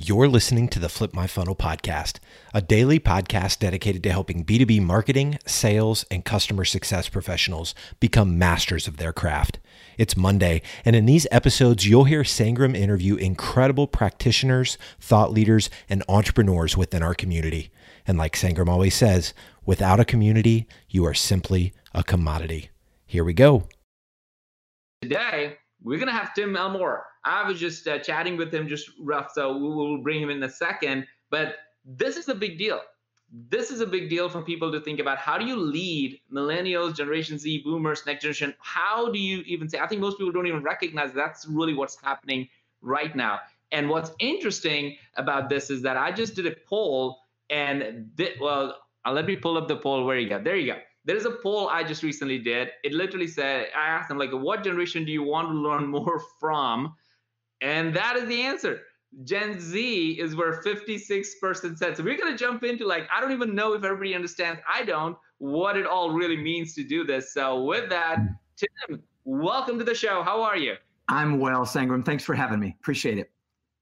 You're listening to the Flip My Funnel podcast, a daily podcast dedicated to helping B2B marketing, sales, and customer success professionals become masters of their craft. It's Monday, and in these episodes, you'll hear Sangram interview incredible practitioners, thought leaders, and entrepreneurs within our community. And like Sangram always says, without a community, you are simply a commodity. Here we go. Today, we're going to have Tim Elmore. I was just uh, chatting with him just rough, so we will bring him in a second. But this is a big deal. This is a big deal for people to think about. How do you lead millennials, Generation Z, boomers, next generation? How do you even say? I think most people don't even recognize that's really what's happening right now. And what's interesting about this is that I just did a poll, and th- well, uh, let me pull up the poll. Where you go? There you go there's a poll I just recently did. It literally said, I asked them, like, what generation do you want to learn more from? And that is the answer. Gen Z is where 56% said. So we're going to jump into, like, I don't even know if everybody understands, I don't, what it all really means to do this. So with that, Tim, welcome to the show. How are you? I'm well, Sangram. Thanks for having me. Appreciate it.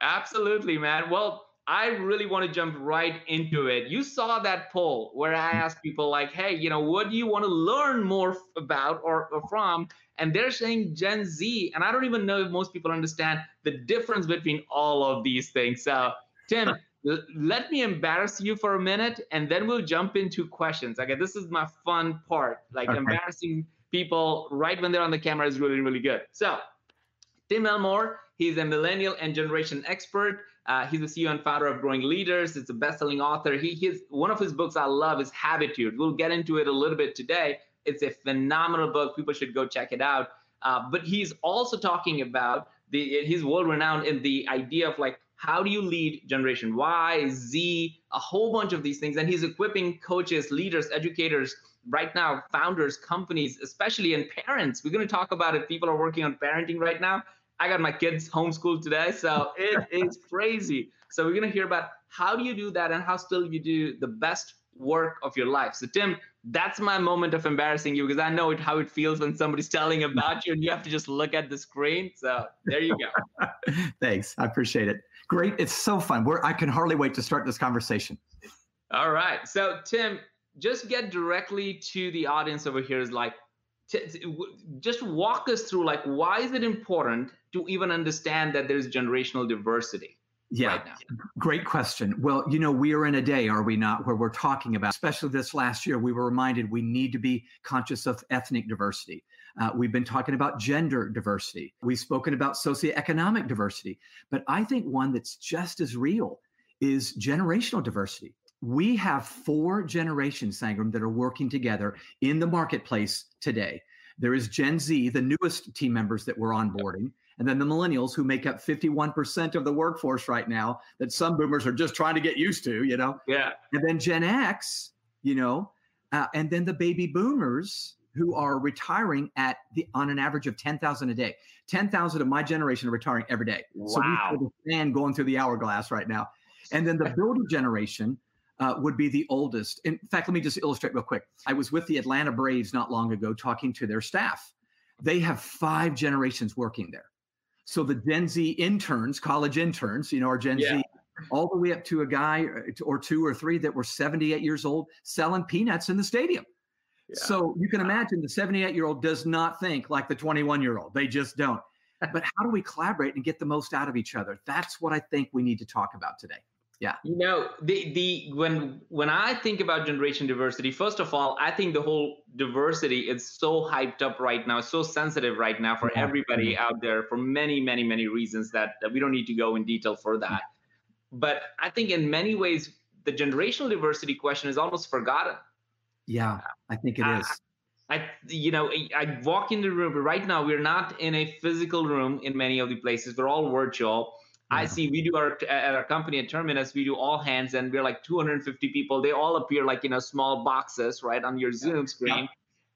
Absolutely, man. Well, I really want to jump right into it. You saw that poll where I mm. asked people like, "Hey, you know, what do you want to learn more about or, or, from?" And they're saying Gen Z, and I don't even know if most people understand the difference between all of these things. So, Tim, l- let me embarrass you for a minute, and then we'll jump into questions. Okay, this is my fun part. Like okay. embarrassing people right when they're on the camera is really, really good. So, Tim Elmore, he's a millennial and generation expert. Uh, he's the CEO and founder of Growing Leaders. It's a best-selling author. He, he's one of his books I love is Habitude. We'll get into it a little bit today. It's a phenomenal book. People should go check it out. Uh, but he's also talking about the he's world-renowned in the idea of like how do you lead generation Y, Z, a whole bunch of these things, and he's equipping coaches, leaders, educators right now, founders, companies, especially and parents. We're going to talk about it. People are working on parenting right now. I got my kids homeschooled today, so it is crazy. So we're gonna hear about how do you do that and how still you do the best work of your life. So Tim, that's my moment of embarrassing you because I know it, how it feels when somebody's telling about you and you have to just look at the screen. So there you go. Thanks, I appreciate it. Great, it's so fun. We're, I can hardly wait to start this conversation. All right, so Tim, just get directly to the audience over here. Is like, t- t- just walk us through like why is it important to even understand that there's generational diversity yeah. right now. great question. Well you know we are in a day are we not where we're talking about especially this last year we were reminded we need to be conscious of ethnic diversity. Uh, we've been talking about gender diversity. We've spoken about socioeconomic diversity. But i think one that's just as real is generational diversity. We have four generations, Sangram, that are working together in the marketplace today. There is Gen Z, the newest team members that we're onboarding, and then the millennials who make up 51% of the workforce right now that some boomers are just trying to get used to, you know? Yeah. And then Gen X, you know, uh, and then the baby boomers who are retiring at the on an average of 10,000 a day. 10,000 of my generation are retiring every day. Wow. So we feel going through the hourglass right now. And then the builder generation uh, would be the oldest. In fact, let me just illustrate real quick. I was with the Atlanta Braves not long ago talking to their staff. They have five generations working there. So the Gen Z interns, college interns, you know, are Gen yeah. Z, all the way up to a guy uh, or two or three that were 78 years old selling peanuts in the stadium. Yeah. So you can imagine the 78 year old does not think like the 21 year old. They just don't. but how do we collaborate and get the most out of each other? That's what I think we need to talk about today yeah. You know the the when when i think about generation diversity first of all i think the whole diversity is so hyped up right now so sensitive right now for everybody mm-hmm. out there for many many many reasons that, that we don't need to go in detail for that. Mm-hmm. But i think in many ways the generational diversity question is almost forgotten. Yeah i think it is. I, you know, I walk in the room, but right now we're not in a physical room in many of the places. We're all virtual yeah. I see we do our at our company at Terminus, we do all hands and we're like 250 people. They all appear like in a small boxes, right, on your Zoom screen. Yeah.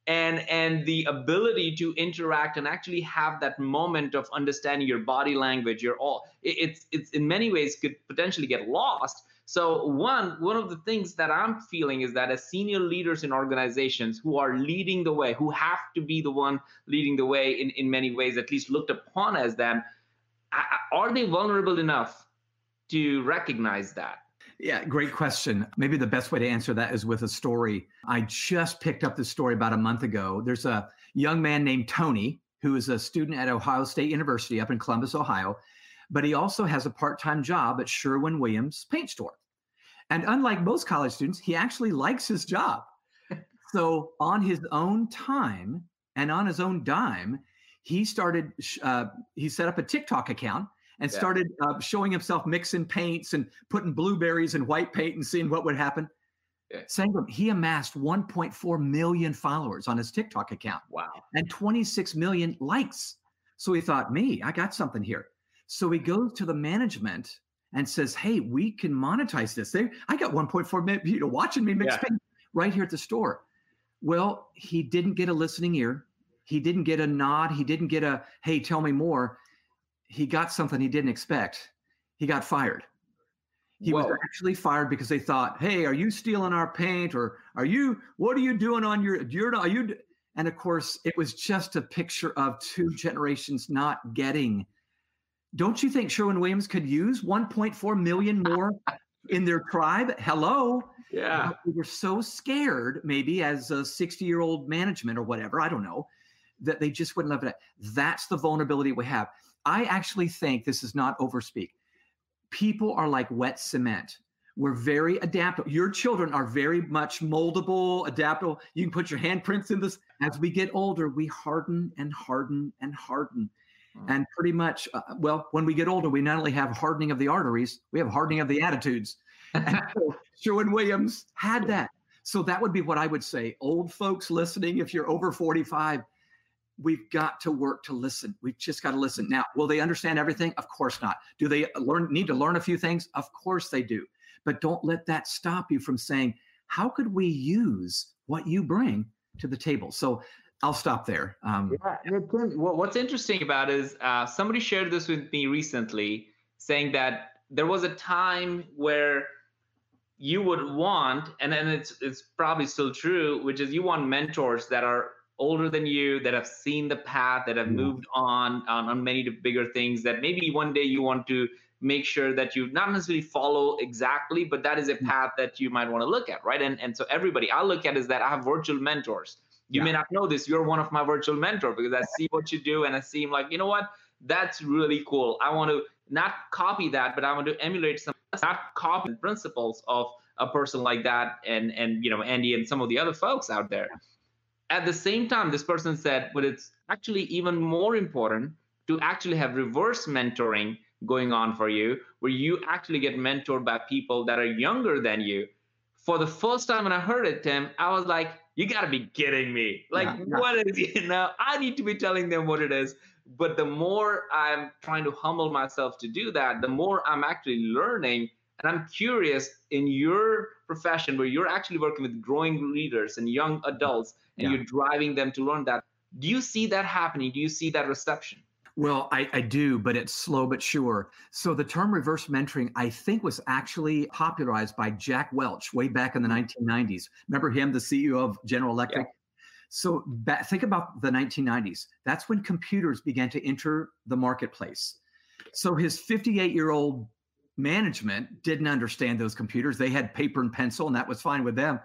And and the ability to interact and actually have that moment of understanding your body language, your all it's it's in many ways could potentially get lost. So one one of the things that I'm feeling is that as senior leaders in organizations who are leading the way, who have to be the one leading the way in, in many ways, at least looked upon as them, are they vulnerable enough to recognize that? Yeah, great question. Maybe the best way to answer that is with a story. I just picked up this story about a month ago. There's a young man named Tony who is a student at Ohio State University up in Columbus, Ohio, but he also has a part time job at Sherwin Williams paint store. And unlike most college students, he actually likes his job. so, on his own time and on his own dime, he started, uh, he set up a TikTok account and yeah. started uh, showing himself mixing paints and putting blueberries and white paint and seeing what would happen. Yeah. Sangram, he amassed 1.4 million followers on his TikTok account. Wow. And 26 million likes. So he thought, me, I got something here. So he goes to the management and says, Hey, we can monetize this. They, I got 1.4 million people watching me mix yeah. paint right here at the store. Well, he didn't get a listening ear. He didn't get a nod. He didn't get a, hey, tell me more he got something he didn't expect. He got fired. He Whoa. was actually fired because they thought, "Hey, are you stealing our paint? Or are you? What are you doing on your? You're not. Are you?" And of course, it was just a picture of two generations not getting. Don't you think Sherwin Williams could use 1.4 million more in their tribe? Hello. Yeah. we were so scared, maybe as a 60 year old management or whatever, I don't know, that they just wouldn't let it. That's the vulnerability we have. I actually think this is not overspeak. People are like wet cement. We're very adaptable. Your children are very much moldable, adaptable. You can put your handprints in this. As we get older, we harden and harden and harden. Mm. And pretty much, uh, well, when we get older, we not only have hardening of the arteries, we have hardening of the attitudes. so Sherwin Williams had that. So that would be what I would say. Old folks listening, if you're over 45, we've got to work to listen. We've just got to listen. Now, will they understand everything? Of course not. Do they learn need to learn a few things? Of course they do. But don't let that stop you from saying, how could we use what you bring to the table? So I'll stop there. Um, yeah, well, what's interesting about is uh, somebody shared this with me recently, saying that there was a time where you would want, and then it's it's probably still true, which is you want mentors that are older than you that have seen the path that have mm-hmm. moved on, on on many bigger things that maybe one day you want to make sure that you not necessarily follow exactly but that is a mm-hmm. path that you might want to look at right and and so everybody i look at is that i have virtual mentors you yeah. may not know this you're one of my virtual mentor because i see what you do and i seem like you know what that's really cool i want to not copy that but i want to emulate some not copy principles of a person like that and and you know andy and some of the other folks out there at the same time, this person said, but it's actually even more important to actually have reverse mentoring going on for you, where you actually get mentored by people that are younger than you. For the first time when I heard it, Tim, I was like, you got to be kidding me. Like, yeah, yeah. what is it? Now, I need to be telling them what it is. But the more I'm trying to humble myself to do that, the more I'm actually learning. And I'm curious in your profession where you're actually working with growing leaders and young adults and yeah. you're driving them to learn that. Do you see that happening? Do you see that reception? Well, I, I, do, but it's slow but sure. So the term reverse mentoring, I think, was actually popularized by Jack Welch way back in the 1990s. Mm-hmm. Remember him, the CEO of General Electric? Yeah. So think about the 1990s. That's when computers began to enter the marketplace. So his 58 year old management didn't understand those computers. They had paper and pencil, and that was fine with them.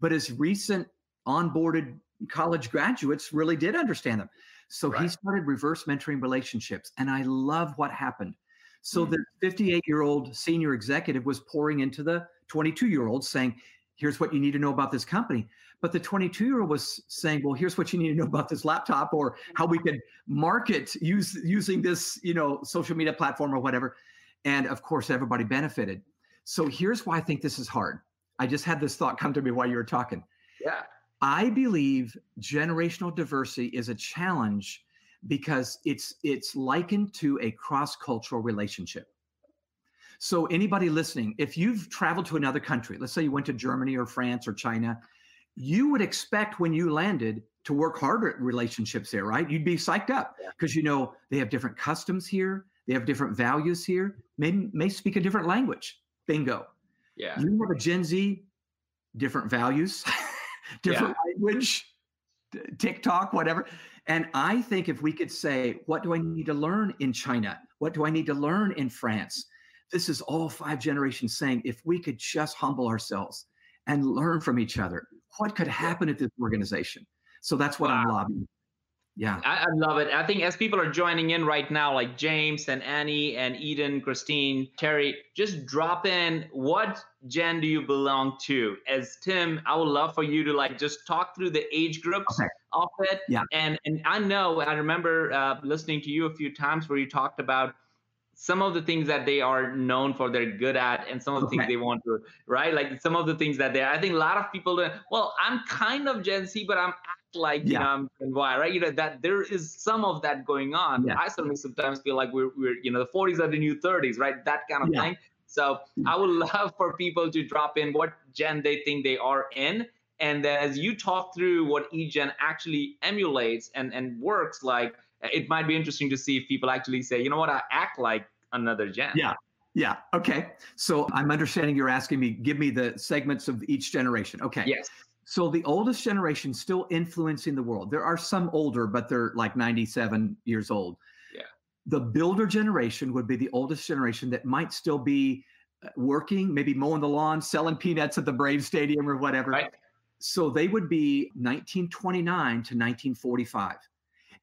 But his recent onboarded college graduates really did understand them. So right. he started reverse mentoring relationships. And I love what happened. So mm. the 58 year old senior executive was pouring into the 22 year old saying, here's what you need to know about this company. But the 22 year old was saying, well, here's what you need to know about this laptop or how we could market use, using this, you know, social media platform or whatever. And of course, everybody benefited. So here's why I think this is hard. I just had this thought come to me while you were talking. Yeah. I believe generational diversity is a challenge because it's it's likened to a cross-cultural relationship. So anybody listening, if you've traveled to another country, let's say you went to Germany or France or China, you would expect when you landed to work harder at relationships there, right? You'd be psyched up because you know they have different customs here, they have different values here, may may speak a different language. Bingo. Yeah. You have a Gen Z, different values. different yeah. language, TikTok, whatever. And I think if we could say, what do I need to learn in China? What do I need to learn in France? This is all five generations saying if we could just humble ourselves and learn from each other, what could happen at this organization? So that's what wow. I'm lobbying. Yeah. I, I, love it. I think as people are joining in right now, like James and Annie and Eden, Christine, Terry, just drop in what gen do you belong to? As Tim, I would love for you to like just talk through the age groups okay. of it. Yeah. And and I know I remember uh, listening to you a few times where you talked about some of the things that they are known for they're good at and some of the okay. things they want to right like some of the things that they i think a lot of people well i'm kind of gen z but i'm act like yeah. you know I'm Gen Y, right? You know that there is some of that going on. Yeah. I certainly sometimes feel like we're we're you know the 40s are the new 30s, right? That kind of yeah. thing. So I would love for people to drop in what gen they think they are in, and then as you talk through what each gen actually emulates and and works like, it might be interesting to see if people actually say, you know what, I act like another gen. Yeah. Yeah. Okay. So I'm understanding you're asking me, give me the segments of each generation. Okay. Yes. So the oldest generation still influencing the world. There are some older, but they're like 97 years old. Yeah. The builder generation would be the oldest generation that might still be uh, working, maybe mowing the lawn, selling peanuts at the Brave Stadium or whatever. Right. So they would be 1929 to 1945.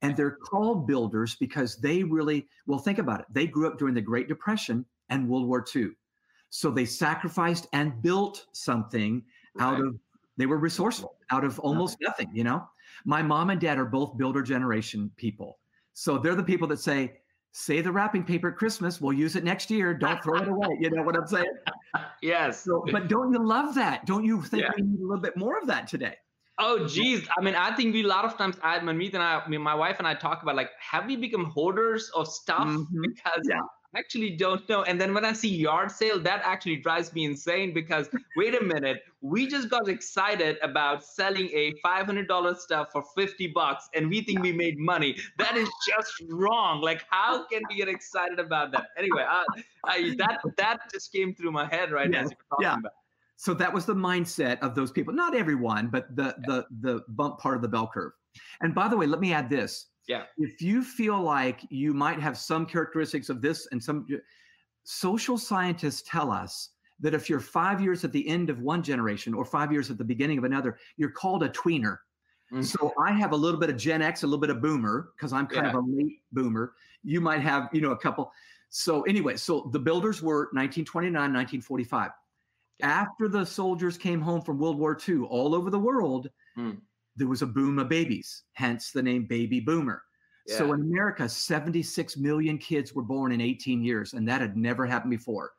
And they're called builders because they really, well, think about it. They grew up during the Great Depression and World War II. So they sacrificed and built something right. out of they were resourceful out of almost nothing, you know? My mom and dad are both builder generation people. So they're the people that say, say the wrapping paper at Christmas, we'll use it next year. Don't throw it away. You know what I'm saying? yes. So, but don't you love that? Don't you think yeah. we need a little bit more of that today? Oh, geez. I mean, I think we a lot of times, I, Manmeet and I, I mean, my wife and I talk about like, have we become hoarders of stuff? Mm-hmm. Because yeah actually don't know. And then when I see yard sale, that actually drives me insane because wait a minute, we just got excited about selling a $500 stuff for 50 bucks and we think we made money. That is just wrong. Like, how can we get excited about that? Anyway, I, I, that that just came through my head right yeah. now. yeah. So that was the mindset of those people. Not everyone, but the the the bump part of the bell curve. And by the way, let me add this yeah. If you feel like you might have some characteristics of this and some social scientists tell us that if you're five years at the end of one generation or five years at the beginning of another, you're called a tweener. Mm-hmm. So I have a little bit of Gen X, a little bit of boomer, because I'm kind yeah. of a late boomer. You might have, you know, a couple. So anyway, so the builders were 1929, 1945. After the soldiers came home from World War II all over the world, mm there was a boom of babies, hence the name baby boomer. Yeah. So in America, 76 million kids were born in 18 years, and that had never happened before.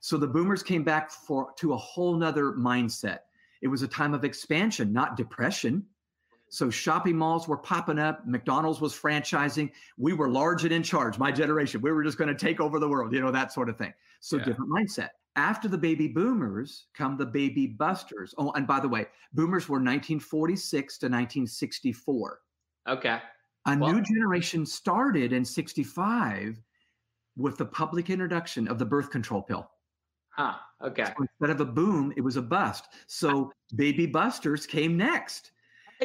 So the boomers came back for to a whole nother mindset. It was a time of expansion, not depression. So shopping malls were popping up. McDonald's was franchising. We were large and in charge. My generation, we were just going to take over the world, you know, that sort of thing. So yeah. different mindset. After the baby boomers come the baby busters. Oh, and by the way, boomers were 1946 to 1964. Okay. A well, new generation started in 65 with the public introduction of the birth control pill. Huh. Okay. So instead of a boom, it was a bust. So baby busters came next.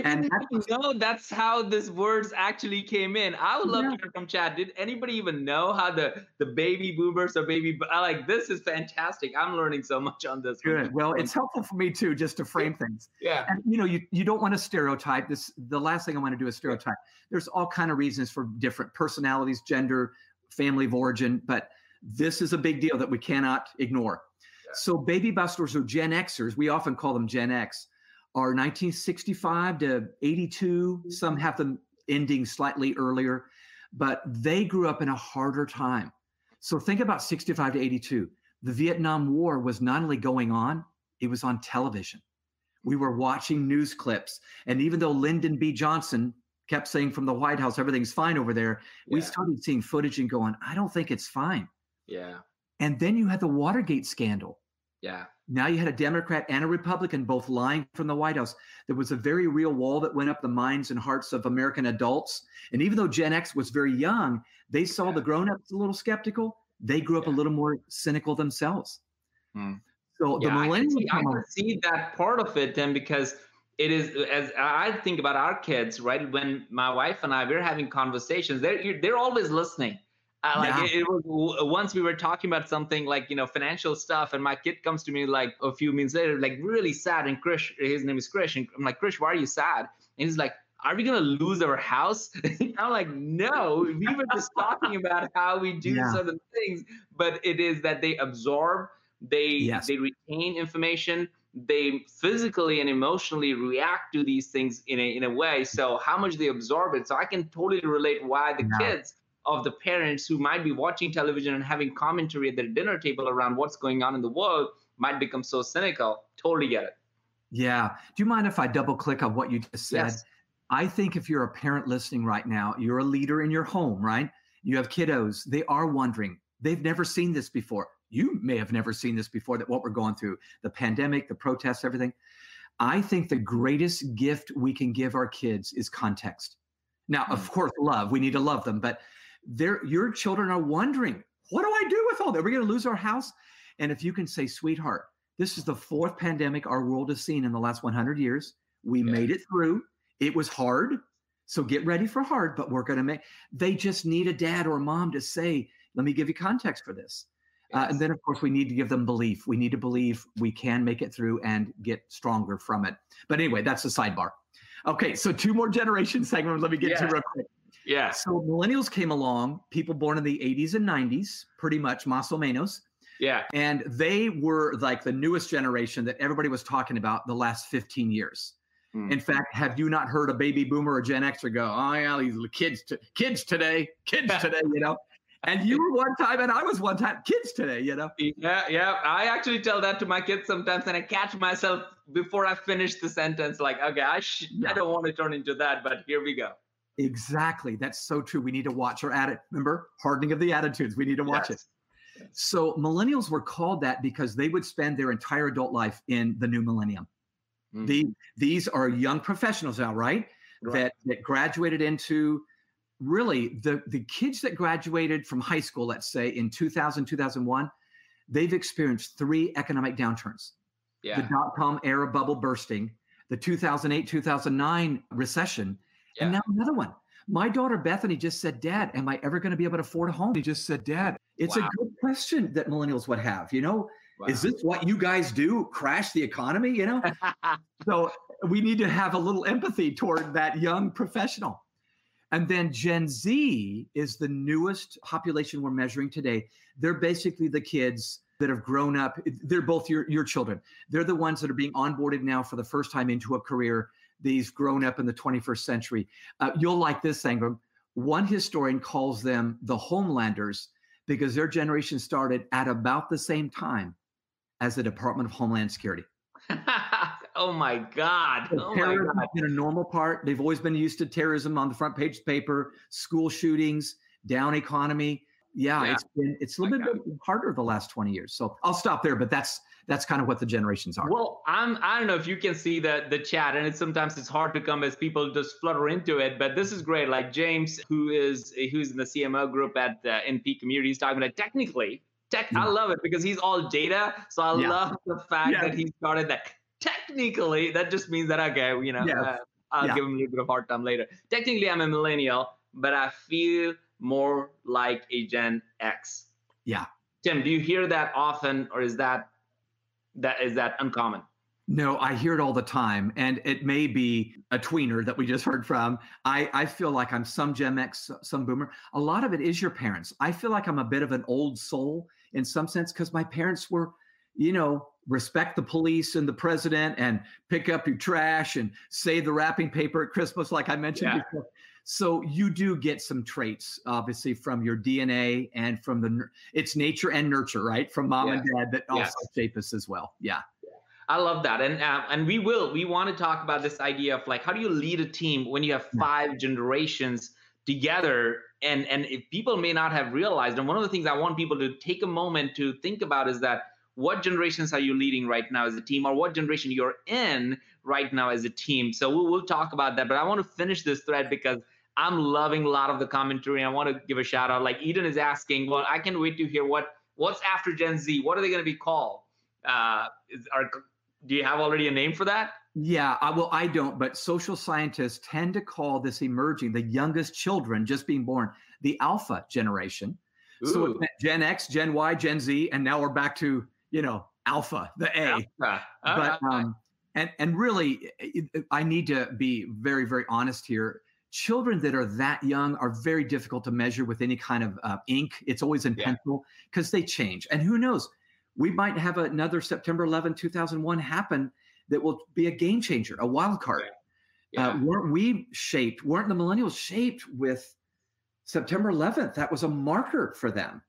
I didn't know that's how this words actually came in. I would love yeah. to hear from Chad. Did anybody even know how the the baby boomers or baby? I like this is fantastic. I'm learning so much on this. Good. Well, it's helpful for me too, just to frame things. Yeah. And you know, you you don't want to stereotype this. The last thing I want to do is stereotype. There's all kind of reasons for different personalities, gender, family of origin, but this is a big deal that we cannot ignore. Yeah. So baby busters or Gen Xers, we often call them Gen X are 1965 to 82. Some have them ending slightly earlier, but they grew up in a harder time. So think about 65 to 82. The Vietnam War was not only going on, it was on television. We were watching news clips. And even though Lyndon B. Johnson kept saying from the White House, everything's fine over there, yeah. we started seeing footage and going, I don't think it's fine. Yeah. And then you had the Watergate scandal. Yeah. Now you had a Democrat and a Republican both lying from the White House. There was a very real wall that went up the minds and hearts of American adults. And even though Gen X was very young, they saw yeah. the grown-ups a little skeptical. They grew up yeah. a little more cynical themselves. Hmm. So yeah, the millennials. I can, see, I can see that part of it then because it is as I think about our kids, right? When my wife and I we're having conversations, they're they're always listening I, like yeah. it, it, was once we were talking about something like you know financial stuff, and my kid comes to me like a few minutes later, like really sad. And Krish, his name is Krish, and I'm like, Krish, why are you sad? And he's like, Are we gonna lose our house? I'm like, No, we were just talking about how we do yeah. certain things, but it is that they absorb, they yes. they retain information, they physically and emotionally react to these things in a in a way. So how much they absorb it. So I can totally relate why the yeah. kids of the parents who might be watching television and having commentary at their dinner table around what's going on in the world might become so cynical. Totally get it. Yeah. Do you mind if I double click on what you just said? Yes. I think if you're a parent listening right now, you're a leader in your home, right? You have kiddos. They are wondering. They've never seen this before. You may have never seen this before that what we're going through, the pandemic, the protests, everything. I think the greatest gift we can give our kids is context. Now, of hmm. course, love. We need to love them, but they're, your children are wondering, what do I do with all that? We're going to lose our house. And if you can say, sweetheart, this is the fourth pandemic our world has seen in the last 100 years. We yeah. made it through. It was hard. So get ready for hard, but we're going to make, they just need a dad or a mom to say, let me give you context for this. Yes. Uh, and then, of course, we need to give them belief. We need to believe we can make it through and get stronger from it. But anyway, that's the sidebar. Okay, so two more generation segments. Let me get yeah. to real quick. Yeah. So millennials came along, people born in the 80s and 90s, pretty much, más o menos. Yeah. And they were like the newest generation that everybody was talking about the last 15 years. Mm. In fact, have you not heard a baby boomer or Gen Xer go, "Oh yeah, these kids, t- kids today, kids today," you know? And you were one time, and I was one time, kids today, you know? Yeah, yeah. I actually tell that to my kids sometimes, and I catch myself before I finish the sentence, like, "Okay, I sh- yeah. I don't want to turn into that, but here we go." Exactly. That's so true. We need to watch our attitude. Remember, hardening of the attitudes. We need to watch yes. it. So millennials were called that because they would spend their entire adult life in the new millennium. Mm-hmm. The, these are young professionals now, right? right? That that graduated into really the the kids that graduated from high school, let's say in 2000, 2001, they've experienced three economic downturns. Yeah. The dot com era bubble bursting, the 2008, 2009 recession, yeah. And now another one. My daughter Bethany just said, Dad, am I ever going to be able to afford a home? He just said, Dad, it's wow. a good question that millennials would have. You know, wow. is this what you guys do? Crash the economy? You know? so we need to have a little empathy toward that young professional. And then Gen Z is the newest population we're measuring today. They're basically the kids that have grown up. They're both your, your children. They're the ones that are being onboarded now for the first time into a career these grown up in the 21st century. Uh, you'll like this, Sangram. One historian calls them the homelanders because their generation started at about the same time as the Department of Homeland Security. oh my God. Oh terrorism my God. been a normal part. They've always been used to terrorism on the front page of the paper, school shootings, down economy. Yeah, yeah. it's been it's a little bit harder the last 20 years. So I'll stop there, but that's that's kind of what the generations are. Well, I'm I don't know if you can see the the chat, and it's sometimes it's hard to come as people just flutter into it. But this is great. Like James, who is who's in the CMO group at the NP community, is talking about technically. Tech, yeah. I love it because he's all data. So I yeah. love the fact yeah. that he started that. Technically, that just means that okay, you know, uh, I'll give him a little bit of hard time later. Technically, I'm a millennial, but I feel more like a Gen X. Yeah. Tim, do you hear that often, or is that that is that uncommon? No, I hear it all the time. And it may be a tweener that we just heard from. I, I feel like I'm some Gen X, some boomer. A lot of it is your parents. I feel like I'm a bit of an old soul in some sense because my parents were, you know, respect the police and the president and pick up your trash and save the wrapping paper at Christmas, like I mentioned yeah. before. So you do get some traits, obviously, from your DNA and from the it's nature and nurture, right? From mom yeah. and dad that also yes. shape us as well. Yeah. I love that, and uh, and we will we want to talk about this idea of like how do you lead a team when you have five generations together, and and if people may not have realized, and one of the things I want people to take a moment to think about is that what generations are you leading right now as a team, or what generation you're in right now as a team. So we'll, we'll talk about that, but I want to finish this thread because I'm loving a lot of the commentary. I want to give a shout out. Like Eden is asking, well, I can't wait to hear what what's after Gen Z. What are they going to be called? Uh, is, are, do you have already a name for that? Yeah, I, well, I don't, but social scientists tend to call this emerging, the youngest children just being born, the alpha generation. Ooh. So Gen X, Gen Y, Gen Z, and now we're back to you know Alpha, the A. Alpha. But um, and and really, I need to be very very honest here. Children that are that young are very difficult to measure with any kind of uh, ink. It's always in yeah. pencil because they change. And who knows? We might have another September 11, 2001 happen that will be a game changer, a wild card. Yeah. Uh, weren't we shaped? Weren't the millennials shaped with September 11th? That was a marker for them.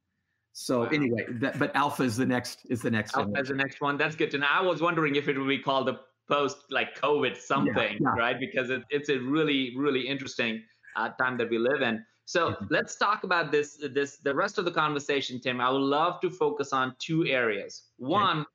So wow. anyway, that, but Alpha is the next is the next Alpha is the next one. That's good to know. I was wondering if it would be called the post like COVID something, yeah, yeah. right? Because it, it's a really really interesting uh, time that we live in. So mm-hmm. let's talk about this this the rest of the conversation, Tim. I would love to focus on two areas. One. Okay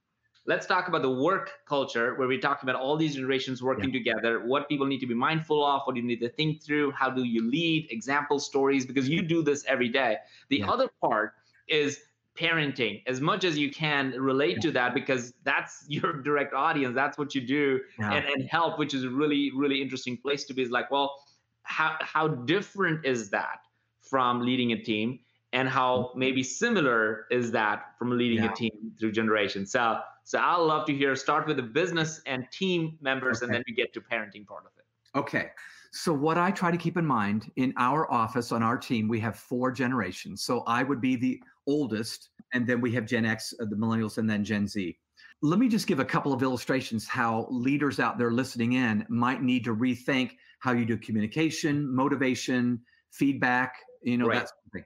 let's talk about the work culture where we talk about all these generations working yeah. together what people need to be mindful of what you need to think through how do you lead example stories because you do this every day the other part is parenting as much as you can relate yeah. to that because that's your direct audience that's what you do and, and help which is a really really interesting place to be is like well how how different is that from leading a team and how mm-hmm. maybe similar is that from leading yeah. a team through generations so so I'll love to hear. Start with the business and team members, okay. and then we get to parenting part of it. Okay. So what I try to keep in mind in our office on our team, we have four generations. So I would be the oldest, and then we have Gen X, uh, the millennials, and then Gen Z. Let me just give a couple of illustrations how leaders out there listening in might need to rethink how you do communication, motivation, feedback, you know, right. that sort of thing.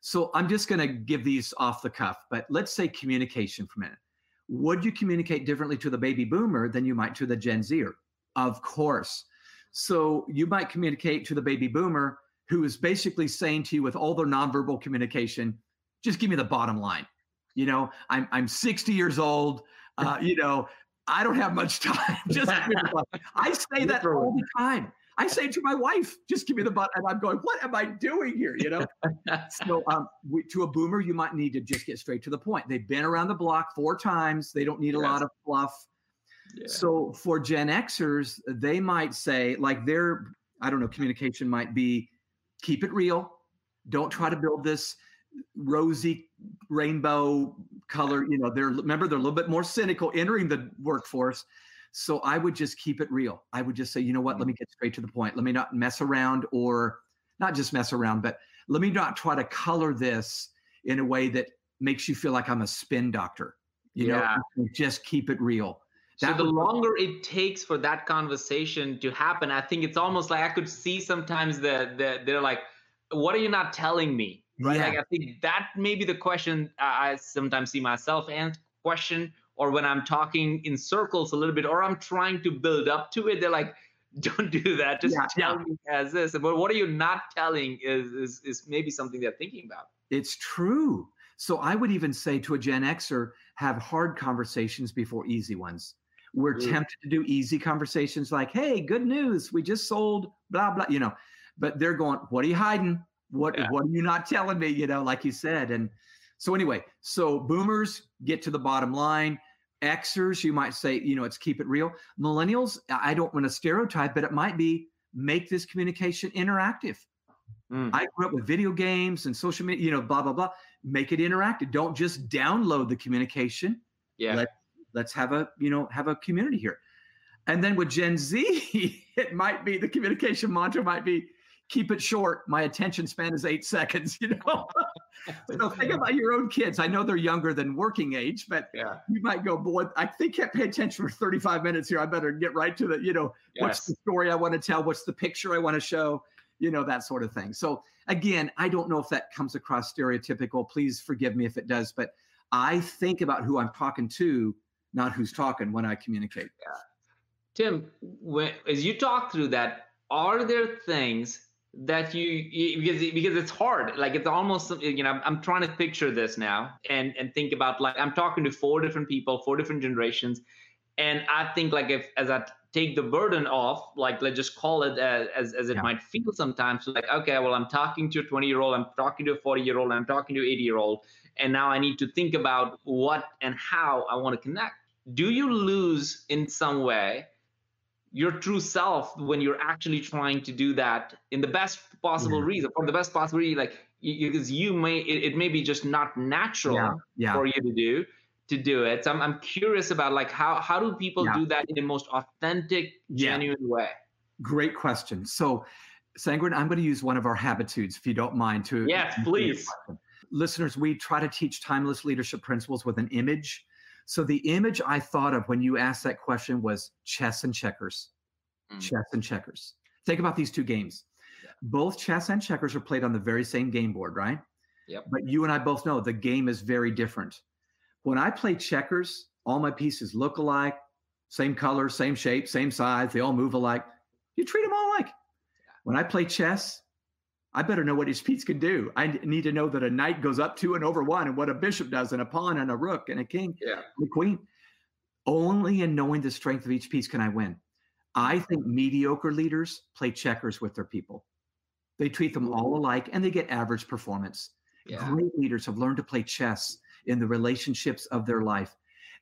So I'm just going to give these off the cuff, but let's say communication for a minute would you communicate differently to the baby boomer than you might to the Gen Zer? Of course. So you might communicate to the baby boomer who is basically saying to you with all their nonverbal communication, just give me the bottom line. You know, I'm I'm 60 years old. Uh, you know, I don't have much time. Just I say that all the time. I say to my wife, just give me the butt. And I'm going, what am I doing here? You know? so um, we, to a boomer, you might need to just get straight to the point. They've been around the block four times. They don't need a lot of fluff. Yeah. So for Gen Xers, they might say, like their, I don't know, communication might be keep it real. Don't try to mm-hmm. build this rosy rainbow color. You know, they're remember they're a little bit more cynical entering the workforce. So I would just keep it real. I would just say, you know what, let mm-hmm. me get straight to the point. Let me not mess around or not just mess around, but let me not try to color this in a way that makes you feel like I'm a spin doctor. You yeah. know, just keep it real. So the longer it takes for that conversation to happen, I think it's almost like I could see sometimes that the, they're like, "What are you not telling me?" Right? Yeah. Like I think that may be the question I sometimes see myself and question or when I'm talking in circles a little bit, or I'm trying to build up to it, they're like, don't do that. Just yeah, tell yeah. me as this. But what are you not telling is, is is maybe something they're thinking about. It's true. So I would even say to a Gen Xer, have hard conversations before easy ones. We're mm. tempted to do easy conversations like, hey, good news, we just sold blah blah, you know. But they're going, what are you hiding? What yeah. what are you not telling me? You know, like you said. And so anyway, so boomers get to the bottom line. Xers, you might say, you know, it's keep it real. Millennials, I don't want to stereotype, but it might be make this communication interactive. Mm. I grew up with video games and social media, you know, blah, blah, blah. Make it interactive. Don't just download the communication. Yeah. Let, let's have a, you know, have a community here. And then with Gen Z, it might be the communication mantra might be keep it short. My attention span is eight seconds, you know? so think about your own kids. I know they're younger than working age, but yeah. you might go, boy, I think can't pay attention for 35 minutes here. I better get right to the, you know, yes. what's the story I want to tell? What's the picture I want to show? You know, that sort of thing. So again, I don't know if that comes across stereotypical. Please forgive me if it does, but I think about who I'm talking to, not who's talking when I communicate. Yeah. Tim, when, as you talk through that, are there things that you, because because it's hard like it's almost you know i'm I'm trying to picture this now and and think about like i'm talking to four different people four different generations and i think like if as i take the burden off like let's just call it as as, as it yeah. might feel sometimes like okay well i'm talking to a 20 year old i'm talking to a 40 year old i'm talking to an 80 year old and now i need to think about what and how i want to connect do you lose in some way your true self when you're actually trying to do that in the best possible yeah. reason for the best possible reason like because you may it, it, may be just not natural yeah, yeah. for you to do to do it. So I'm, I'm curious about like how how do people do that in the most authentic, genuine way? Great question. So, Sangram, I'm going to use one of our habitudes, if you don't mind, to yes, please. Listeners, we try to teach timeless leadership principles with an image. So the image I thought of when you asked that question was chess and checkers. Mm. Chess and checkers. Think about these two games. Yeah. Both chess and checkers are played on the very same game board, right? Yep. But you and I both know the game is very different. When I play checkers, all my pieces look alike, same color, same shape, same size, they all move alike. You treat them all alike. When I play chess, I better know what each piece can do. I need to know that a knight goes up two and over one, and what a bishop does, and a pawn, and a rook, and a king, yeah. and a queen. Only in knowing the strength of each piece can I win. I think mediocre leaders play checkers with their people. They treat them all mm-hmm. alike, and they get average performance. Yeah. Great leaders have learned to play chess in the relationships of their life,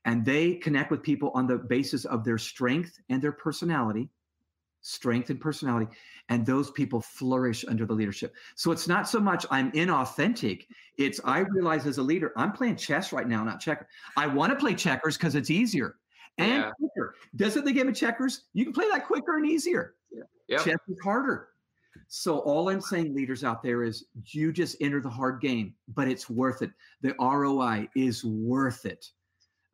and they connect with people on the basis of their strength and their personality strength and personality and those people flourish under the leadership so it's not so much i'm inauthentic it's i realize as a leader i'm playing chess right now not checker i want to play checkers because it's easier and yeah. quicker doesn't the game of checkers you can play that quicker and easier yeah. Yep. chess is harder so all i'm saying leaders out there is you just enter the hard game but it's worth it the roi is worth it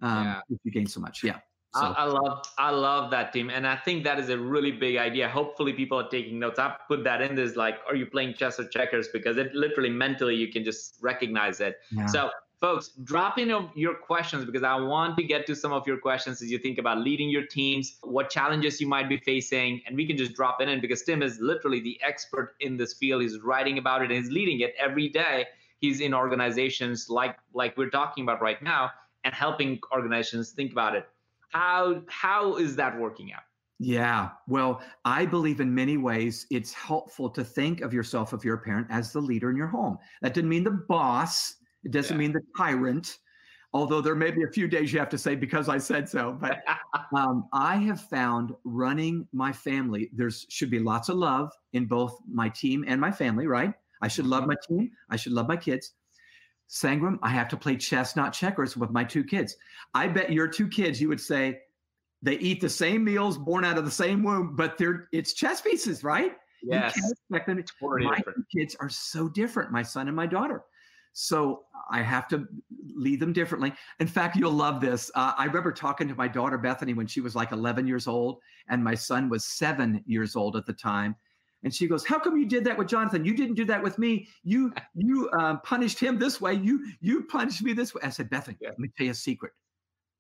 um, yeah. if you gain so much yeah so. I, I, love I love that team, and I think that is a really big idea. Hopefully, people are taking notes. I put that in this like, are you playing chess or checkers? Because it literally mentally you can just recognize it. Yeah. So, folks, drop in your questions because I want to get to some of your questions as you think about leading your teams, what challenges you might be facing, and we can just drop in because Tim is literally the expert in this field. He's writing about it and he's leading it every day. He's in organizations like like we're talking about right now and helping organizations think about it how how is that working out? Yeah, well, I believe in many ways it's helpful to think of yourself, of you're parent, as the leader in your home. That didn't mean the boss. It doesn't yeah. mean the tyrant. Although there may be a few days you have to say because I said so. But um, I have found running my family, there's should be lots of love in both my team and my family, right? I should love my team. I should love my kids. Sangram, I have to play chess, not checkers with my two kids. I bet your two kids, you would say they eat the same meals, born out of the same womb, but they're it's chess pieces, right? Yes. You can't expect them. My different. kids are so different, my son and my daughter. So I have to lead them differently. In fact, you'll love this. Uh, I remember talking to my daughter Bethany when she was like 11 years old, and my son was seven years old at the time. And she goes, "How come you did that with Jonathan? You didn't do that with me. You you um, punished him this way. You you punished me this way." I said, "Bethany, yeah. let me tell you a secret.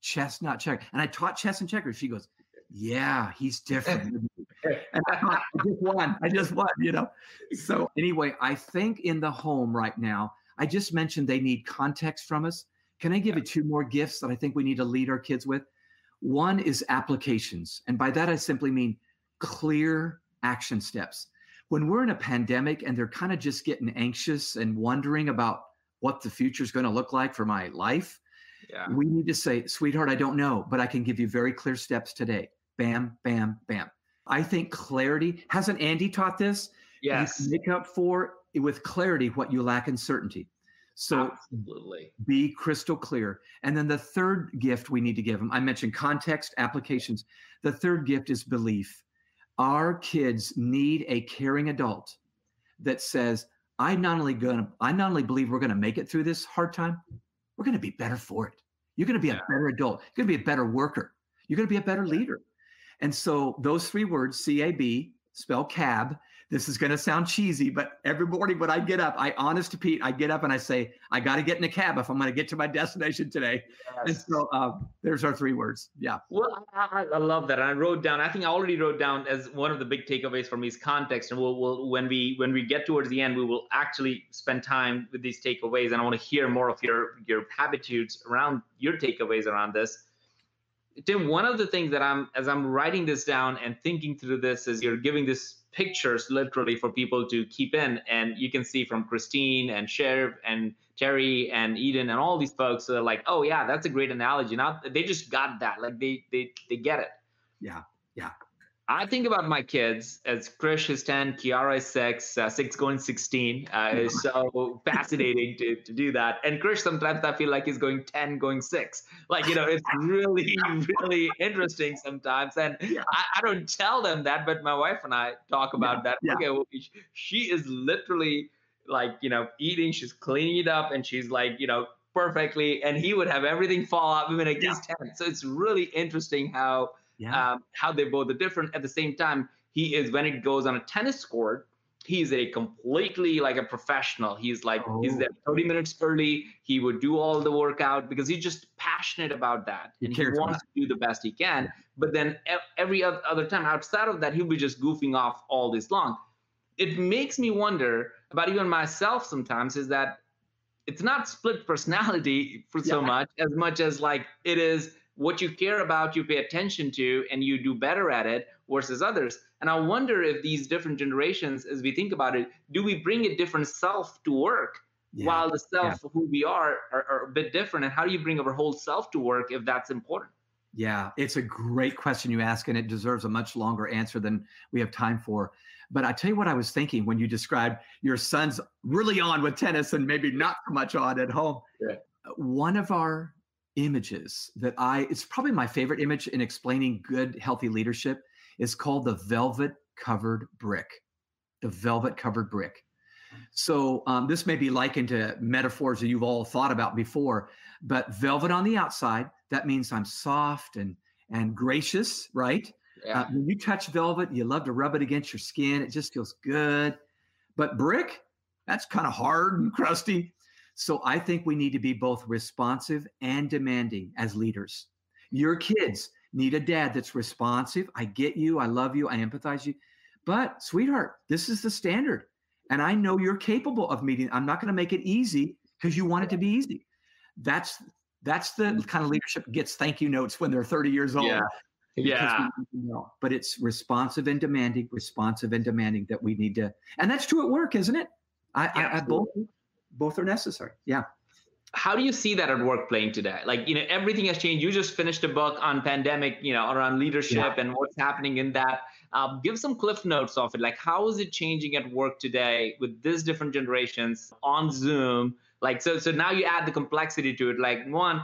Chess, not checker." And I taught chess and checkers. She goes, "Yeah, he's different." and I, thought, I just won. I just won. You know. So anyway, I think in the home right now, I just mentioned they need context from us. Can I give you two more gifts that I think we need to lead our kids with? One is applications, and by that I simply mean clear action steps when we're in a pandemic and they're kind of just getting anxious and wondering about what the future is going to look like for my life, yeah. we need to say, sweetheart, I don't know, but I can give you very clear steps today. Bam, bam, bam. I think clarity, hasn't Andy taught this? Yes. You make up for with clarity what you lack in certainty. So Absolutely. be crystal clear. And then the third gift we need to give them, I mentioned context, applications. The third gift is belief. Our kids need a caring adult that says, I not only gonna, I not only believe we're gonna make it through this hard time, we're gonna be better for it. You're gonna be yeah. a better adult. You're gonna be a better worker. You're gonna be a better leader. And so those three words, C-A-B, spell cab, this is going to sound cheesy, but every morning when I get up, I honest to Pete, I get up and I say, I got to get in a cab if I'm going to get to my destination today. Yes. And so uh, there's our three words. Yeah. Well, I, I, love that. And I wrote down, I think I already wrote down as one of the big takeaways for me is context. And we'll, we'll, when we, when we get towards the end, we will actually spend time with these takeaways. And I want to hear more of your, your habitudes around your takeaways around this. Tim, one of the things that I'm, as I'm writing this down and thinking through this, is you're giving this pictures literally for people to keep in. And you can see from Christine and Sheriff and Terry and Eden and all these folks are like, oh yeah, that's a great analogy. Now they just got that. Like they they they get it. Yeah. Yeah. I think about my kids as Krish is 10, Kiara is 6, uh, 6 going 16. Uh, it's so fascinating to, to do that. And Krish, sometimes I feel like he's going 10, going 6. Like, you know, it's really, really interesting sometimes. And yeah. I, I, don't tell them that, but my wife and I talk about yeah. that. Yeah. Okay, well, she is literally like, you know, eating, she's cleaning it up, and she's like, you know, perfectly. And he would have everything fall out even like he's 10. So it's really interesting how yeah. um, how they both are different. At the same time, he is when it goes on a tennis court, he's a completely like a professional. He's like oh. he's there 30 minutes early. He would do all the workout because he's just passionate about that and he wants to do the best he can. But then every other time outside of that, he'll be just goofing off all this long. It makes me wonder about even myself sometimes is that it's not split personality for so much as much as like it is what you care about, you pay attention to, and you do better at it versus others. And I wonder if these different generations, as we think about it, do we bring a different self to work? Yeah. While the self yeah. who we are, are are a bit different, and how do you bring our whole self to work if that's important? Yeah, it's a great question you ask, and it deserves a much longer answer than we have time for. But I tell you what I was thinking when you described your son's really on with tennis and maybe not so much on at home. Yeah. One of our images that I, it's probably my favorite image in explaining good, healthy leadership, is called the velvet covered brick. The velvet covered brick. So um, this may be likened to metaphors that you've all thought about before, but velvet on the outside, that means I'm soft and and gracious, right? Yeah. Uh, when you touch velvet, you love to rub it against your skin. It just feels good. But brick, that's kind of hard and crusty. So I think we need to be both responsive and demanding as leaders. Your kids need a dad that's responsive. I get you. I love you. I empathize you. But sweetheart, this is the standard. And I know you're capable of meeting. I'm not going to make it easy because you want it to be easy. That's that's the kind of leadership gets thank you notes when they're 30 years old. Yeah. Yeah. But it's responsive and demanding, responsive and demanding that we need to, and that's true at work, isn't it? I, yeah, I, I both both are necessary. Yeah. How do you see that at work playing today? Like, you know, everything has changed. You just finished a book on pandemic, you know, around leadership yeah. and what's happening in that. Um, give some cliff notes of it. Like, how is it changing at work today with these different generations on Zoom? Like, so, so now you add the complexity to it. Like, one,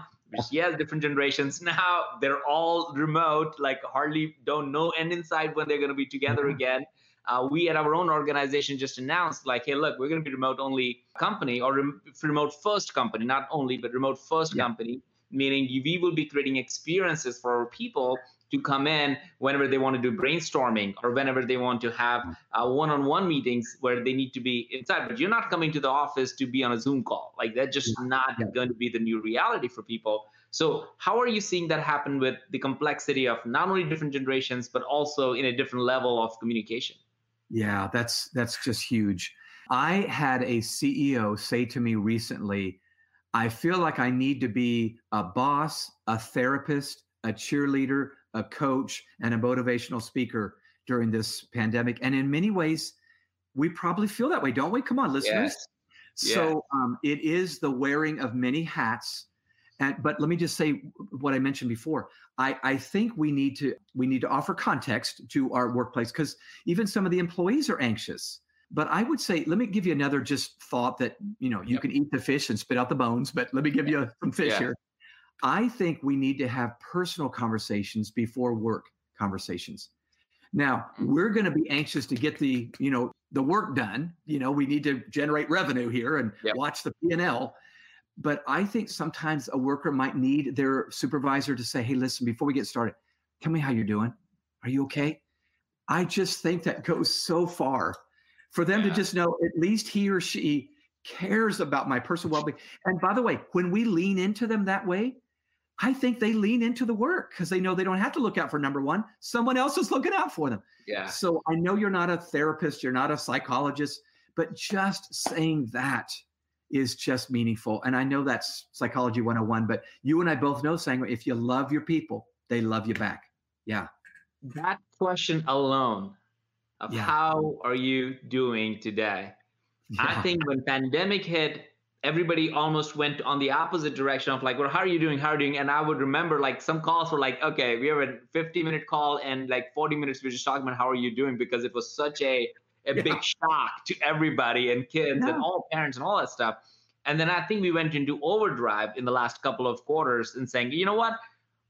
yes, different generations. Now they're all remote, like hardly don't know end inside when they're going to be together mm-hmm. again uh, we at our own organization just announced like hey look we're going to be remote only company or rem- remote first company not only but remote first yeah. company meaning we will be creating experiences for our people to come in whenever they want to do brainstorming or whenever they want to have uh, one-on-one meetings where they need to be inside but you're not coming to the office to be on a zoom call like that's just yeah. not yeah. going to be the new reality for people so how are you seeing that happen with the complexity of not only different generations but also in a different level of communication yeah, that's that's just huge. I had a CEO say to me recently, I feel like I need to be a boss, a therapist, a cheerleader, a coach, and a motivational speaker during this pandemic. And in many ways, we probably feel that way, don't we? Come on, listeners. Yes. So um, it is the wearing of many hats and, but let me just say what I mentioned before. I, I think we need to we need to offer context to our workplace because even some of the employees are anxious. But I would say, let me give you another just thought that you know you yep. can eat the fish and spit out the bones. But let me give you some fish yeah. here. I think we need to have personal conversations before work conversations. Now mm-hmm. we're going to be anxious to get the you know the work done. You know we need to generate revenue here and yep. watch the P and L but I think sometimes a worker might need their supervisor to say, hey, listen, before we get started, tell me how you're doing. Are you okay? I just think that goes so far for them yeah. to just know at least he or she cares about my personal well being. And by the way, when we lean into them that way, I think they lean into the work because they know they don't have to look out for number one. Someone else is looking out for them. Yeah. So I know you're not a therapist, you're not a psychologist, but just saying that is just meaningful. And I know that's psychology 101, but you and I both know saying if you love your people, they love you back. Yeah. That question alone of yeah. how are you doing today? Yeah. I think when pandemic hit, everybody almost went on the opposite direction of like, well, how are you doing? How are you doing? And I would remember like some calls were like, okay, we have a 50 minute call and like 40 minutes we're just talking about how are you doing because it was such a a yeah. big shock to everybody and kids yeah. and all parents and all that stuff. And then I think we went into overdrive in the last couple of quarters and saying, you know what,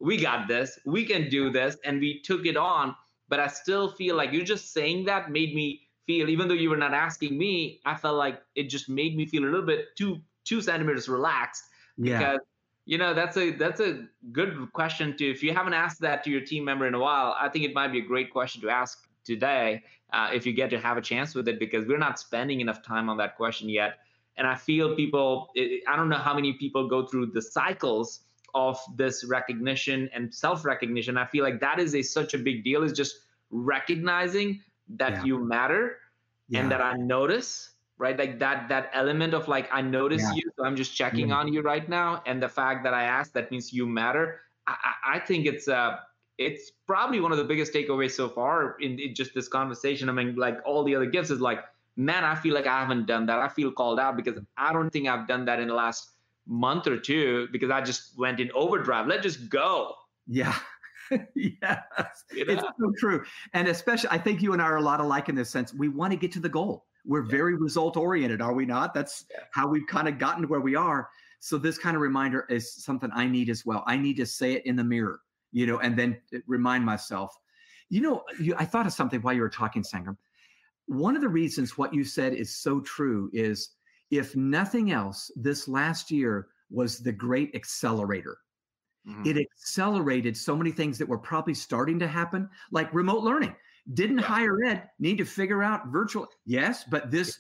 we got this, we can do this, and we took it on. But I still feel like you just saying that made me feel, even though you were not asking me, I felt like it just made me feel a little bit two two centimeters relaxed. Yeah. Because you know that's a that's a good question to if you haven't asked that to your team member in a while i think it might be a great question to ask today uh, if you get to have a chance with it because we're not spending enough time on that question yet and i feel people i don't know how many people go through the cycles of this recognition and self recognition i feel like that is a such a big deal is just recognizing that yeah. you matter yeah. and that I notice, right? Like that that element of like I notice yeah. you, so I'm just checking on you right now, and the fact that I asked that means you matter. I, I think it's uh it's probably one of the biggest takeaways so far in, in just this conversation. I mean, like all the other gifts is like, man, I feel like I haven't done that. I feel called out because I don't think I've done that in the last month or two because I just went in overdrive. Let's just go. Yeah. yes, it's so true. And especially, I think you and I are a lot alike in this sense. We want to get to the goal. We're yeah. very result oriented, are we not? That's yeah. how we've kind of gotten to where we are. So this kind of reminder is something I need as well. I need to say it in the mirror, you know, and then remind myself. You know, you, I thought of something while you were talking, Sangram. One of the reasons what you said is so true is if nothing else, this last year was the great accelerator Mm-hmm. It accelerated so many things that were probably starting to happen, like remote learning. Didn't yeah. higher ed need to figure out virtual? Yes, but this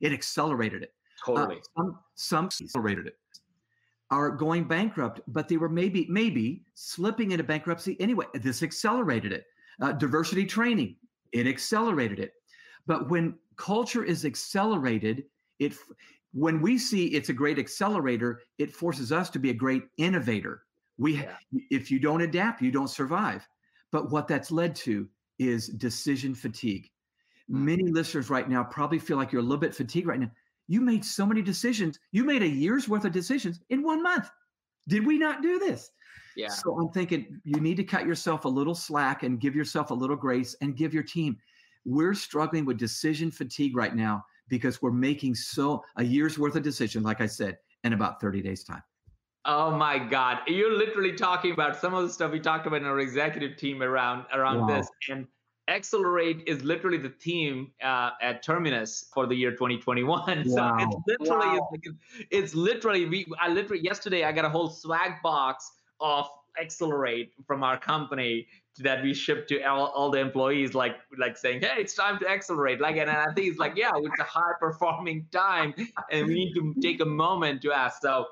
it accelerated it. Uh, totally. Uh, some some accelerated it. Are going bankrupt, but they were maybe maybe slipping into bankruptcy anyway. This accelerated it. Uh, diversity training, it accelerated it. But when culture is accelerated, it when we see it's a great accelerator, it forces us to be a great innovator. We, yeah. if you don't adapt, you don't survive. But what that's led to is decision fatigue. Mm-hmm. Many listeners right now probably feel like you're a little bit fatigued right now. You made so many decisions. You made a year's worth of decisions in one month. Did we not do this? Yeah. So I'm thinking you need to cut yourself a little slack and give yourself a little grace and give your team. We're struggling with decision fatigue right now because we're making so a year's worth of decisions, like I said, in about 30 days' time. Oh my God. You're literally talking about some of the stuff we talked about in our executive team around around wow. this. And Accelerate is literally the theme uh, at Terminus for the year 2021. Wow. So it's literally wow. it's, it's literally we I literally yesterday I got a whole swag box of Accelerate from our company that we ship to all, all, the employees, like like saying, "Hey, it's time to accelerate." Like, and I think it's like, yeah, it's a high performing time, and we need to take a moment to ask. So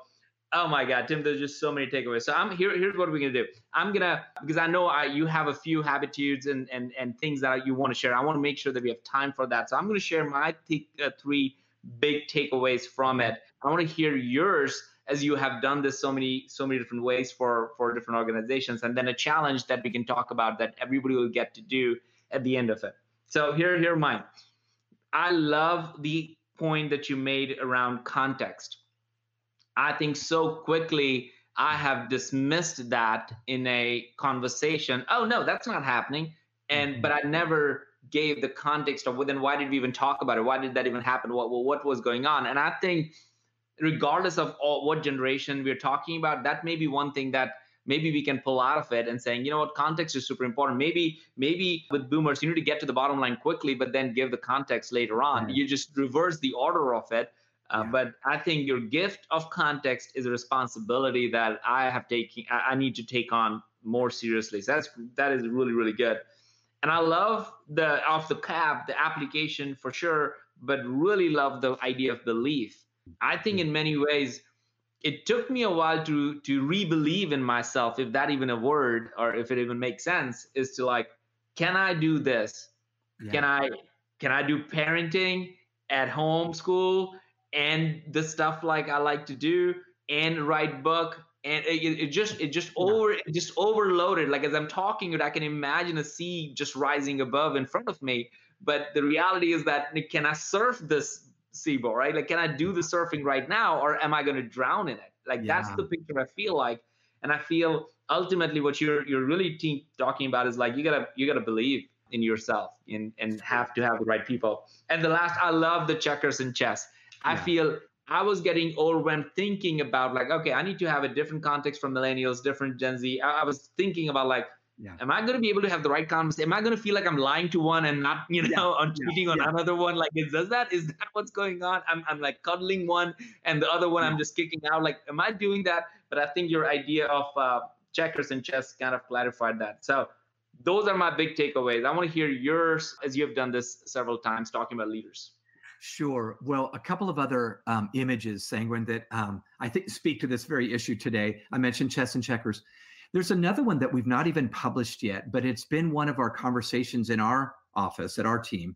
Oh my God, Tim, there's just so many takeaways. So I'm here. Here's what we're gonna do. I'm gonna because I know I, you have a few habitudes and and and things that you want to share. I want to make sure that we have time for that. So I'm gonna share my th- uh, three big takeaways from it. I want to hear yours as you have done this so many so many different ways for for different organizations, and then a challenge that we can talk about that everybody will get to do at the end of it. So here here mine. I love the point that you made around context I think so quickly I have dismissed that in a conversation. Oh no, that's not happening. And mm-hmm. but I never gave the context of well then why did we even talk about it? Why did that even happen? What what was going on? And I think regardless of all, what generation we're talking about, that may be one thing that maybe we can pull out of it and saying, you know what, context is super important. Maybe, maybe with boomers, you need to get to the bottom line quickly, but then give the context later on. Right. You just reverse the order of it uh, yeah. But I think your gift of context is a responsibility that I have taken. I need to take on more seriously. So that's that is really really good. And I love the off the cap the application for sure, but really love the idea of belief. I think in many ways it took me a while to to re-believe in myself, if that even a word or if it even makes sense, is to like, can I do this? Yeah. Can I can I do parenting at home school? And the stuff like I like to do and write book and it, it just it just over it just overloaded like as i'm talking i can imagine a sea just rising above in front of me but the reality is that can i surf this SIBO, right? Like, can I do the surfing right now, or am I going to drown in it? Like, yeah. that's the picture I feel like, and I feel ultimately what you're you're really te- talking about is like you gotta you gotta believe in yourself and and have to have the right people. And the last, I love the checkers and chess. I feel I was getting overwhelmed thinking about like, okay, I need to have a different context from millennials, different Gen Z. I, I was thinking about like, yeah. am I going to be able to have the right conversation? Am I going to feel like I'm lying to one and not, you know, yeah. on cheating yeah. on another one? Like, is does that is that what's going on? I'm I'm like cuddling one and the other one I'm just kicking out. Like, am I doing that? But I think your idea of uh, checkers and chess kind of clarified that. So those are my big takeaways. I want to hear yours as you have done this several times talking about leaders. Sure. Well, a couple of other um, images, Sangram, that um, I think speak to this very issue today. I mentioned chess and checkers. There's another one that we've not even published yet, but it's been one of our conversations in our office at our team,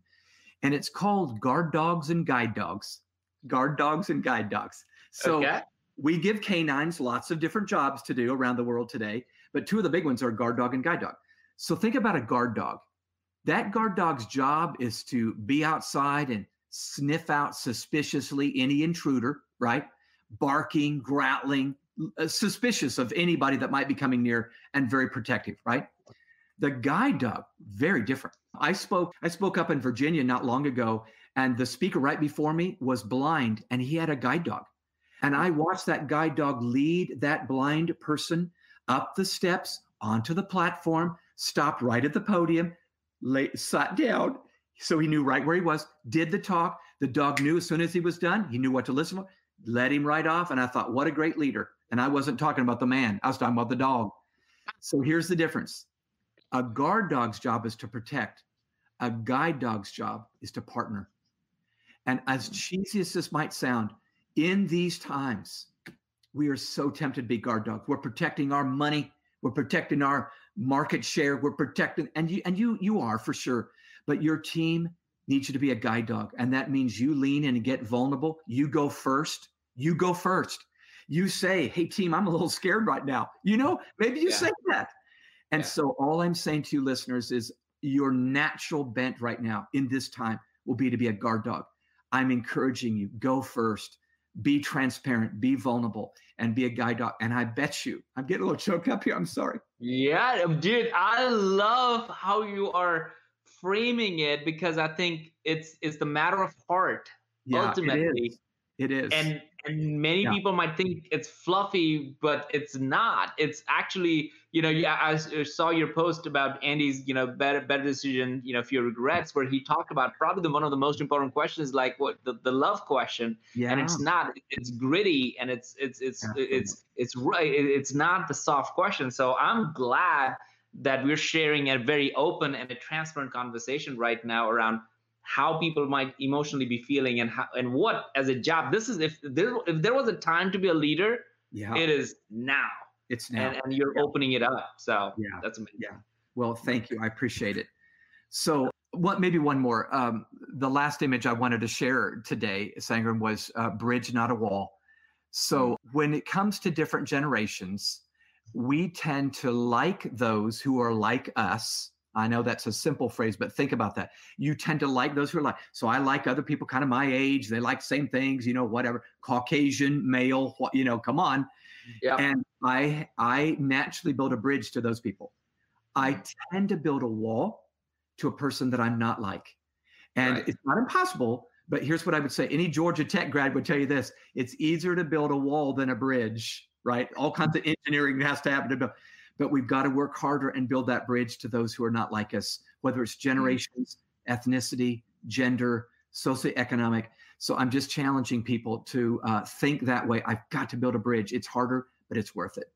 and it's called Guard Dogs and Guide Dogs. Guard Dogs and Guide Dogs. So okay. we give canines lots of different jobs to do around the world today, but two of the big ones are guard dog and guide dog. So think about a guard dog. That guard dog's job is to be outside and sniff out suspiciously any intruder, right? Barking, growling, uh, suspicious of anybody that might be coming near and very protective, right? The guide dog, very different. I spoke I spoke up in Virginia not long ago and the speaker right before me was blind and he had a guide dog. And I watched that guide dog lead that blind person up the steps onto the platform, stopped right at the podium, lay, sat down, so he knew right where he was, did the talk. The dog knew as soon as he was done, he knew what to listen for, let him right off. And I thought, what a great leader. And I wasn't talking about the man, I was talking about the dog. So here's the difference a guard dog's job is to protect, a guide dog's job is to partner. And as mm-hmm. cheesy as this might sound, in these times, we are so tempted to be guard dogs. We're protecting our money, we're protecting our market share, we're protecting, and you and you you are for sure but your team needs you to be a guide dog. And that means you lean in and get vulnerable. You go first. You go first. You say, Hey, team, I'm a little scared right now. You know, maybe you yeah. say that. And yeah. so all I'm saying to you listeners is your natural bent right now in this time will be to be a guard dog. I'm encouraging you, go first, be transparent, be vulnerable, and be a guide dog. And I bet you, I'm getting a little choked up here. I'm sorry. Yeah, dude, I love how you are framing it because I think it's it's the matter of heart yeah, ultimately. It is. It is. And and many yeah. people might think it's fluffy, but it's not. It's actually, you know, yeah, I saw your post about Andy's, you know, better better decision, you know, few regrets, where he talked about probably the one of the most important questions, like what the, the love question. Yeah. And it's not. It's gritty, and it's it's it's Absolutely. it's it's right. It's not the soft question. So I'm glad that we're sharing a very open and a transparent conversation right now around how people might emotionally be feeling and how and what as a job this is if there if there was a time to be a leader yeah. it is now. It's now. and, and you're yeah. opening it up. So yeah. that's amazing. Yeah. Well thank you. I appreciate it. So what maybe one more. Um, the last image i wanted to share today Sangram was uh, bridge not a wall. So mm. when it comes to different generations we tend to like those who are like us. I know that's a simple phrase, but think about that. You tend to like those who are like. So I like other people kind of my age. They like same things, you know, whatever. Caucasian, male, you know, come on. Yeah. And I I naturally build a bridge to those people. I mm. tend to build a wall to a person that I'm not like. And right. it's not impossible, but here's what I would say. Any Georgia Tech grad would tell you this. It's easier to build a wall than a bridge right? All kinds of engineering has to happen to build. But we've got to work harder and build that bridge to those who are not like us, whether it's mm-hmm. generations, ethnicity, gender, socioeconomic. So I'm just challenging people to uh, think that way. I've got to build a bridge. It's harder, but it's worth it.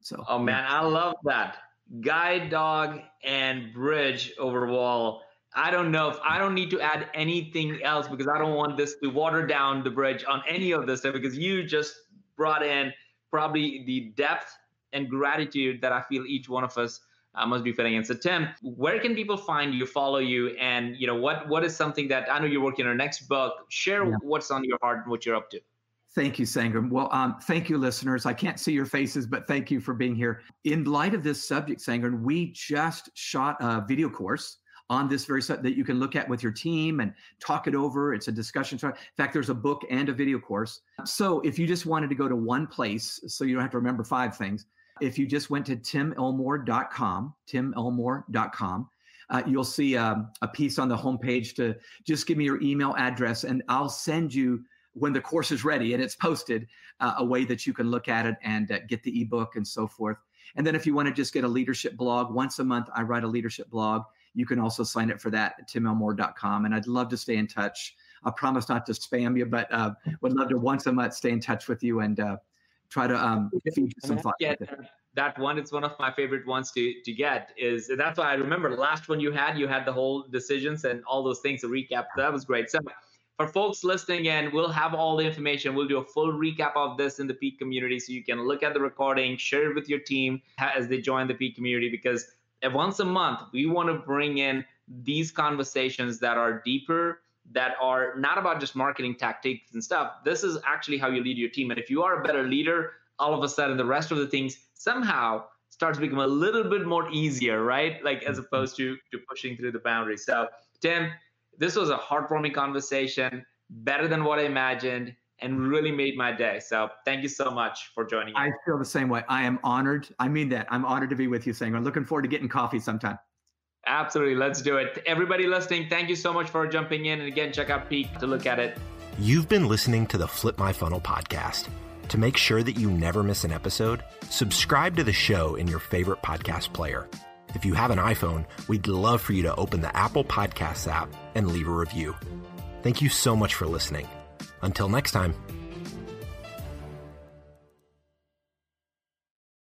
So. Oh man, I love that guide dog and bridge over wall. I don't know if I don't need to add anything else because I don't want this to water down the bridge on any of this because you just brought in probably the depth and gratitude that I feel each one of us uh, must be feeling. And so, Tim, where can people find you, follow you, and you know what what is something that I know you're working on your next book? Share yeah. what's on your heart and what you're up to. Thank you, Sangram. Well, um, thank you, listeners. I can't see your faces, but thank you for being here. In light of this subject, Sangram, we just shot a video course on this very site that you can look at with your team and talk it over. It's a discussion. In fact, there's a book and a video course. So if you just wanted to go to one place, so you don't have to remember five things, if you just went to timelmore.com, timelmore.com, uh, you'll see um, a piece on the homepage to just give me your email address and I'll send you when the course is ready and it's posted uh, a way that you can look at it and uh, get the ebook and so forth. And then if you want to just get a leadership blog, once a month I write a leadership blog. You can also sign up for that at timelmore.com. And I'd love to stay in touch. I promise not to spam you, but uh, would love to once a month stay in touch with you and uh, try to um, feed you some thoughts. Yeah, that one it's one of my favorite ones to to get is that's why i remember the last one you had you had the whole decisions and all those things to recap that was great so for folks listening in we'll have all the information we'll do a full recap of this in the peak community so you can look at the recording share it with your team as they join the peak community because once a month we want to bring in these conversations that are deeper that are not about just marketing tactics and stuff this is actually how you lead your team and if you are a better leader all of a sudden the rest of the things somehow starts to become a little bit more easier, right? Like as mm-hmm. opposed to to pushing through the boundaries. So Tim, this was a heartwarming conversation, better than what I imagined, and really made my day. So thank you so much for joining. I feel the same way. I am honored. I mean that. I'm honored to be with you, Saying I'm looking forward to getting coffee sometime. Absolutely. Let's do it. Everybody listening, thank you so much for jumping in. And again, check out Peak to look at it. You've been listening to the Flip My Funnel podcast. To make sure that you never miss an episode, subscribe to the show in your favorite podcast player. If you have an iPhone, we'd love for you to open the Apple Podcasts app and leave a review. Thank you so much for listening. Until next time.